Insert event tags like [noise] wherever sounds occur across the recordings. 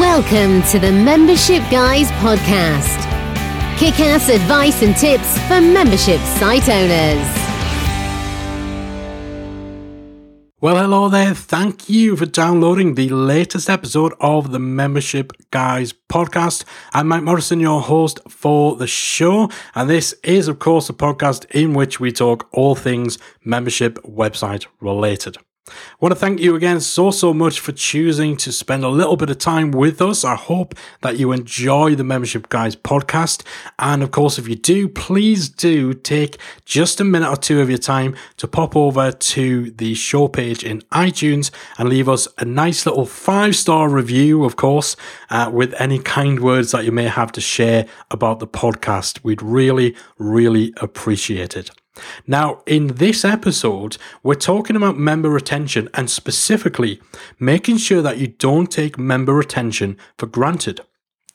Welcome to the Membership Guys podcast. Kick ass advice and tips for membership site owners. Well, hello there. Thank you for downloading the latest episode of the Membership Guys podcast. I'm Mike Morrison, your host for the show. And this is, of course, a podcast in which we talk all things membership website related. I want to thank you again so, so much for choosing to spend a little bit of time with us. I hope that you enjoy the Membership Guys podcast. And of course, if you do, please do take just a minute or two of your time to pop over to the show page in iTunes and leave us a nice little five star review, of course, uh, with any kind words that you may have to share about the podcast. We'd really, really appreciate it. Now, in this episode, we're talking about member retention and specifically making sure that you don't take member retention for granted.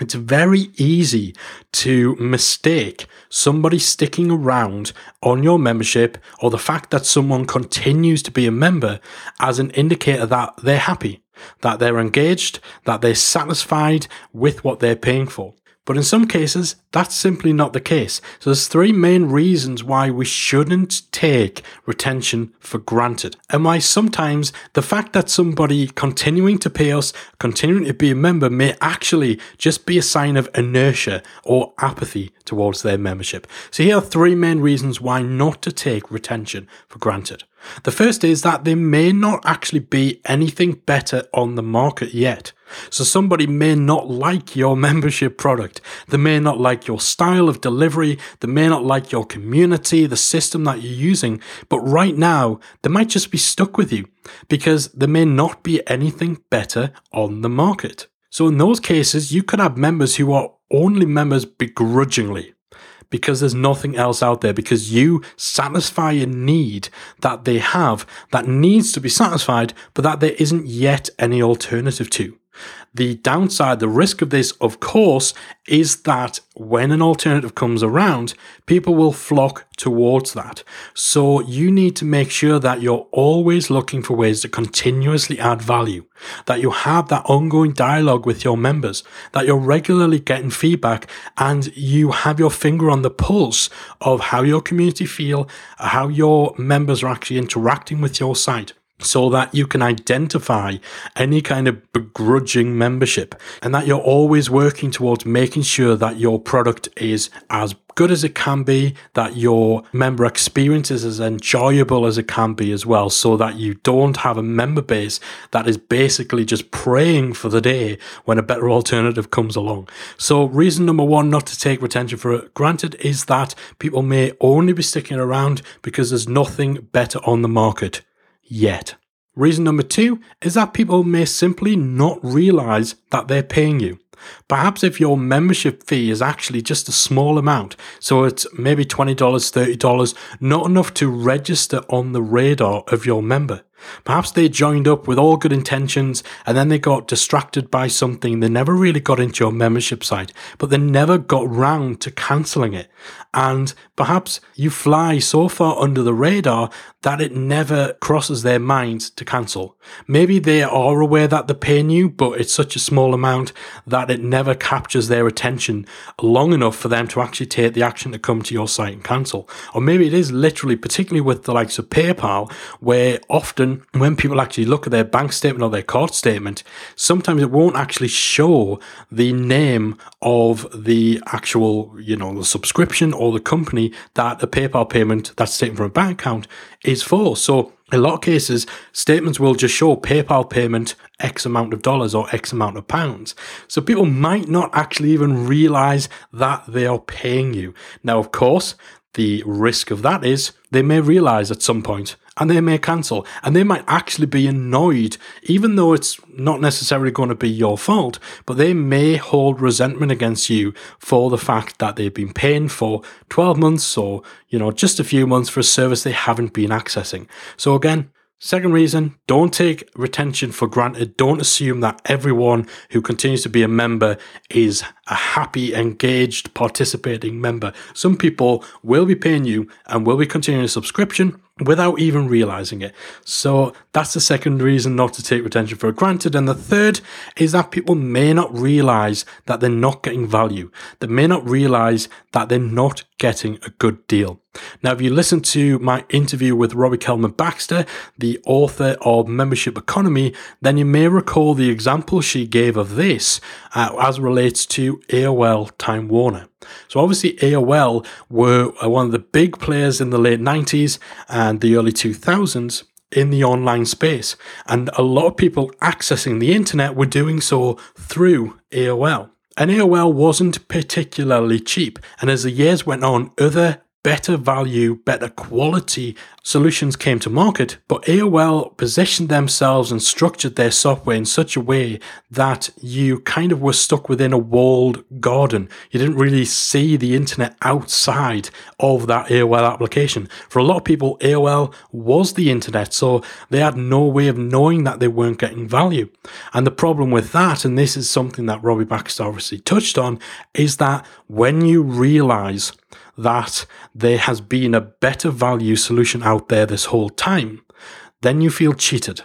It's very easy to mistake somebody sticking around on your membership or the fact that someone continues to be a member as an indicator that they're happy, that they're engaged, that they're satisfied with what they're paying for. But in some cases, that's simply not the case. So there's three main reasons why we shouldn't take retention for granted. And why sometimes the fact that somebody continuing to pay us, continuing to be a member may actually just be a sign of inertia or apathy towards their membership. So here are three main reasons why not to take retention for granted. The first is that there may not actually be anything better on the market yet. So somebody may not like your [laughs] membership product. They may not like your style of delivery. They may not like your community, the system that you're using. But right now, they might just be stuck with you because there may not be anything better on the market. So in those cases, you could have members who are only members begrudgingly because there's nothing else out there because you satisfy a need that they have that needs to be satisfied, but that there isn't yet any alternative to. The downside, the risk of this, of course, is that when an alternative comes around, people will flock towards that. So you need to make sure that you're always looking for ways to continuously add value, that you have that ongoing dialogue with your members, that you're regularly getting feedback and you have your finger on the pulse of how your community feel, how your members are actually interacting with your site so that you can identify any kind of begrudging membership and that you're always working towards making sure that your product is as good as it can be, that your member experience is as enjoyable as it can be as well, so that you don't have a member base that is basically just praying for the day when a better alternative comes along. So, reason number one not to take retention for granted is that people may only be sticking around because there's nothing better on the market yet. Reason number two is that people may simply not realize that they're paying you. Perhaps if your membership fee is actually just a small amount, so it's maybe $20, $30, not enough to register on the radar of your member. Perhaps they joined up with all good intentions and then they got distracted by something. They never really got into your membership site, but they never got round to cancelling it. And perhaps you fly so far under the radar that it never crosses their mind to cancel. Maybe they are aware that they're paying you, but it's such a small amount that it never captures their attention long enough for them to actually take the action to come to your site and cancel. Or maybe it is literally, particularly with the likes of PayPal, where often when people actually look at their bank statement or their card statement, sometimes it won't actually show the name of the actual, you know, the subscription or the company that a PayPal payment that's taken from a bank account is for. So in a lot of cases, statements will just show PayPal payment X amount of dollars or X amount of pounds. So people might not actually even realize that they are paying you. Now, of course, the risk of that is they may realize at some point and they may cancel and they might actually be annoyed, even though it's not necessarily going to be your fault, but they may hold resentment against you for the fact that they've been paying for 12 months or, you know, just a few months for a service they haven't been accessing. So again, Second reason, don't take retention for granted. Don't assume that everyone who continues to be a member is a happy, engaged, participating member. Some people will be paying you and will be continuing a subscription, without even realizing it. So that's the second reason not to take retention for granted. And the third is that people may not realize that they're not getting value. They may not realize that they're not getting a good deal. Now, if you listen to my interview with Robbie Kellman Baxter, the author of Membership Economy, then you may recall the example she gave of this uh, as relates to AOL Time Warner. So obviously AOL were uh, one of the big players in the late 90s and the early 2000s in the online space. And a lot of people accessing the internet were doing so through AOL. And AOL wasn't particularly cheap. And as the years went on, other better value, better quality solutions came to market, but AOL positioned themselves and structured their software in such a way that you kind of were stuck within a walled garden. You didn't really see the internet outside of that AOL application. For a lot of people, AOL was the internet, so they had no way of knowing that they weren't getting value. And the problem with that, and this is something that Robbie Baxter obviously touched on, is that when you realize that there has been a better value solution out there this whole time, then you feel cheated.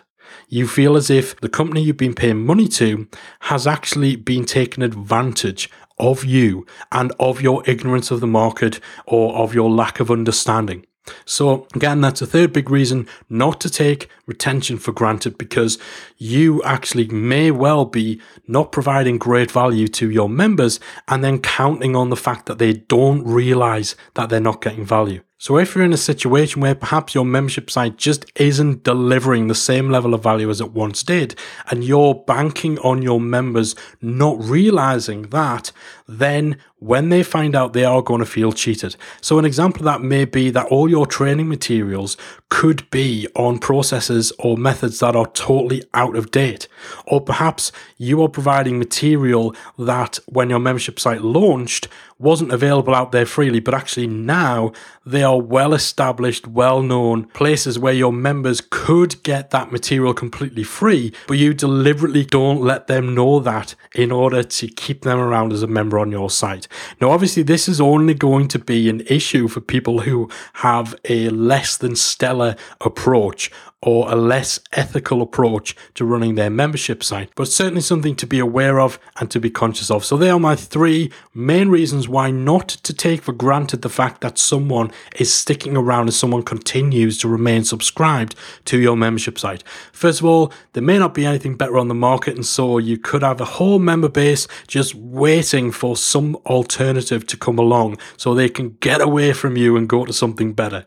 You feel as if the company you've been paying money to has actually been taking advantage of you and of your ignorance of the market or of your lack of understanding. So, again, that's a third big reason not to take retention for granted because you actually may well be not providing great value to your members and then counting on the fact that they don't realize that they're not getting value. So if you're in a situation where perhaps your membership site just isn't delivering the same level of value as it once did, and you're banking on your members not realizing that, then when they find out they are going to feel cheated. So an example of that may be that all your training materials could be on processes or methods that are totally out of date. Or perhaps you are providing material that when your membership site launched wasn't available out there freely, but actually now they are well established, well known places where your members could get that material completely free, but you deliberately don't let them know that in order to keep them around as a member on your site. Now, obviously, this is only going to be an issue for people who have a less than stellar approach or a less ethical approach to running their membership site, but certainly something to be aware of and to be conscious of. So, they are my three main reasons why not to take for granted the fact that someone is sticking around and someone continues to remain subscribed to your membership site. First of all, there may not be anything better on the market, and so you could have a whole member base just waiting for some alternative to come along so they can get away from you and go to something better.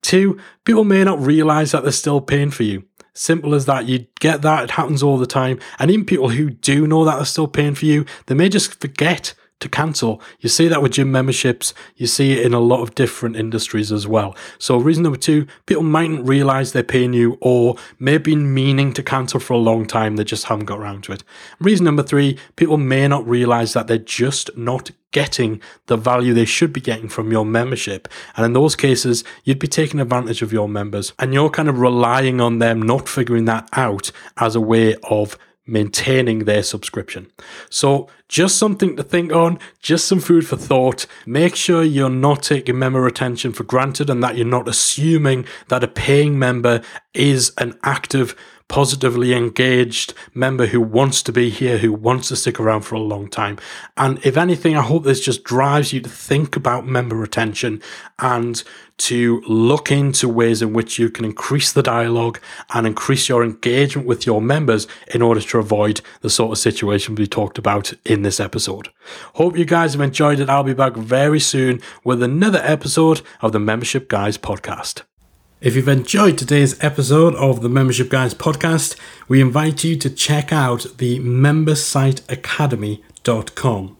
Two, people may not realize that they're still paying for you. Simple as that. You get that. It happens all the time. And even people who do know that they're still paying for you, they may just forget to cancel. You see that with gym memberships. You see it in a lot of different industries as well. So reason number two, people mightn't realize they're paying you or may have been meaning to cancel for a long time. They just haven't got around to it. Reason number three, people may not realize that they're just not getting the value they should be getting from your membership. And in those cases, you'd be taking advantage of your members and you're kind of relying on them not figuring that out as a way of maintaining their subscription. So, just something to think on, just some food for thought. Make sure you're not taking member retention for granted and that you're not assuming that a paying member is an active positively engaged member who wants to be here, who wants to stick around for a long time. And if anything, I hope this just drives you to think about member retention and to look into ways in which you can increase the dialogue and increase your engagement with your members in order to avoid the sort of situation we talked about in this episode. Hope you guys have enjoyed it. I'll be back very soon with another episode of the Membership Guys podcast. If you've enjoyed today's episode of the Membership Guys podcast, we invite you to check out the membersiteacademy.com.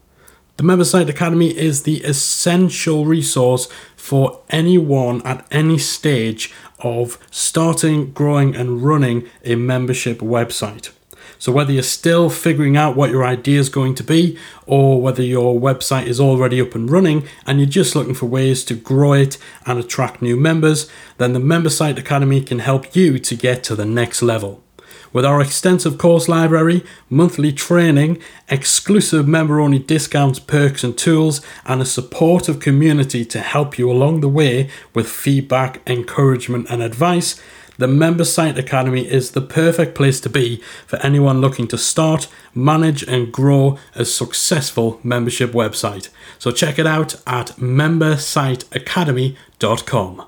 The Membersite Academy is the essential resource for anyone at any stage of starting, growing, and running a membership website. So, whether you're still figuring out what your idea is going to be, or whether your website is already up and running and you're just looking for ways to grow it and attract new members, then the Member Site Academy can help you to get to the next level. With our extensive course library, monthly training, exclusive member only discounts, perks, and tools, and a supportive community to help you along the way with feedback, encouragement, and advice, the Member Site Academy is the perfect place to be for anyone looking to start, manage, and grow a successful membership website. So check it out at membersiteacademy.com.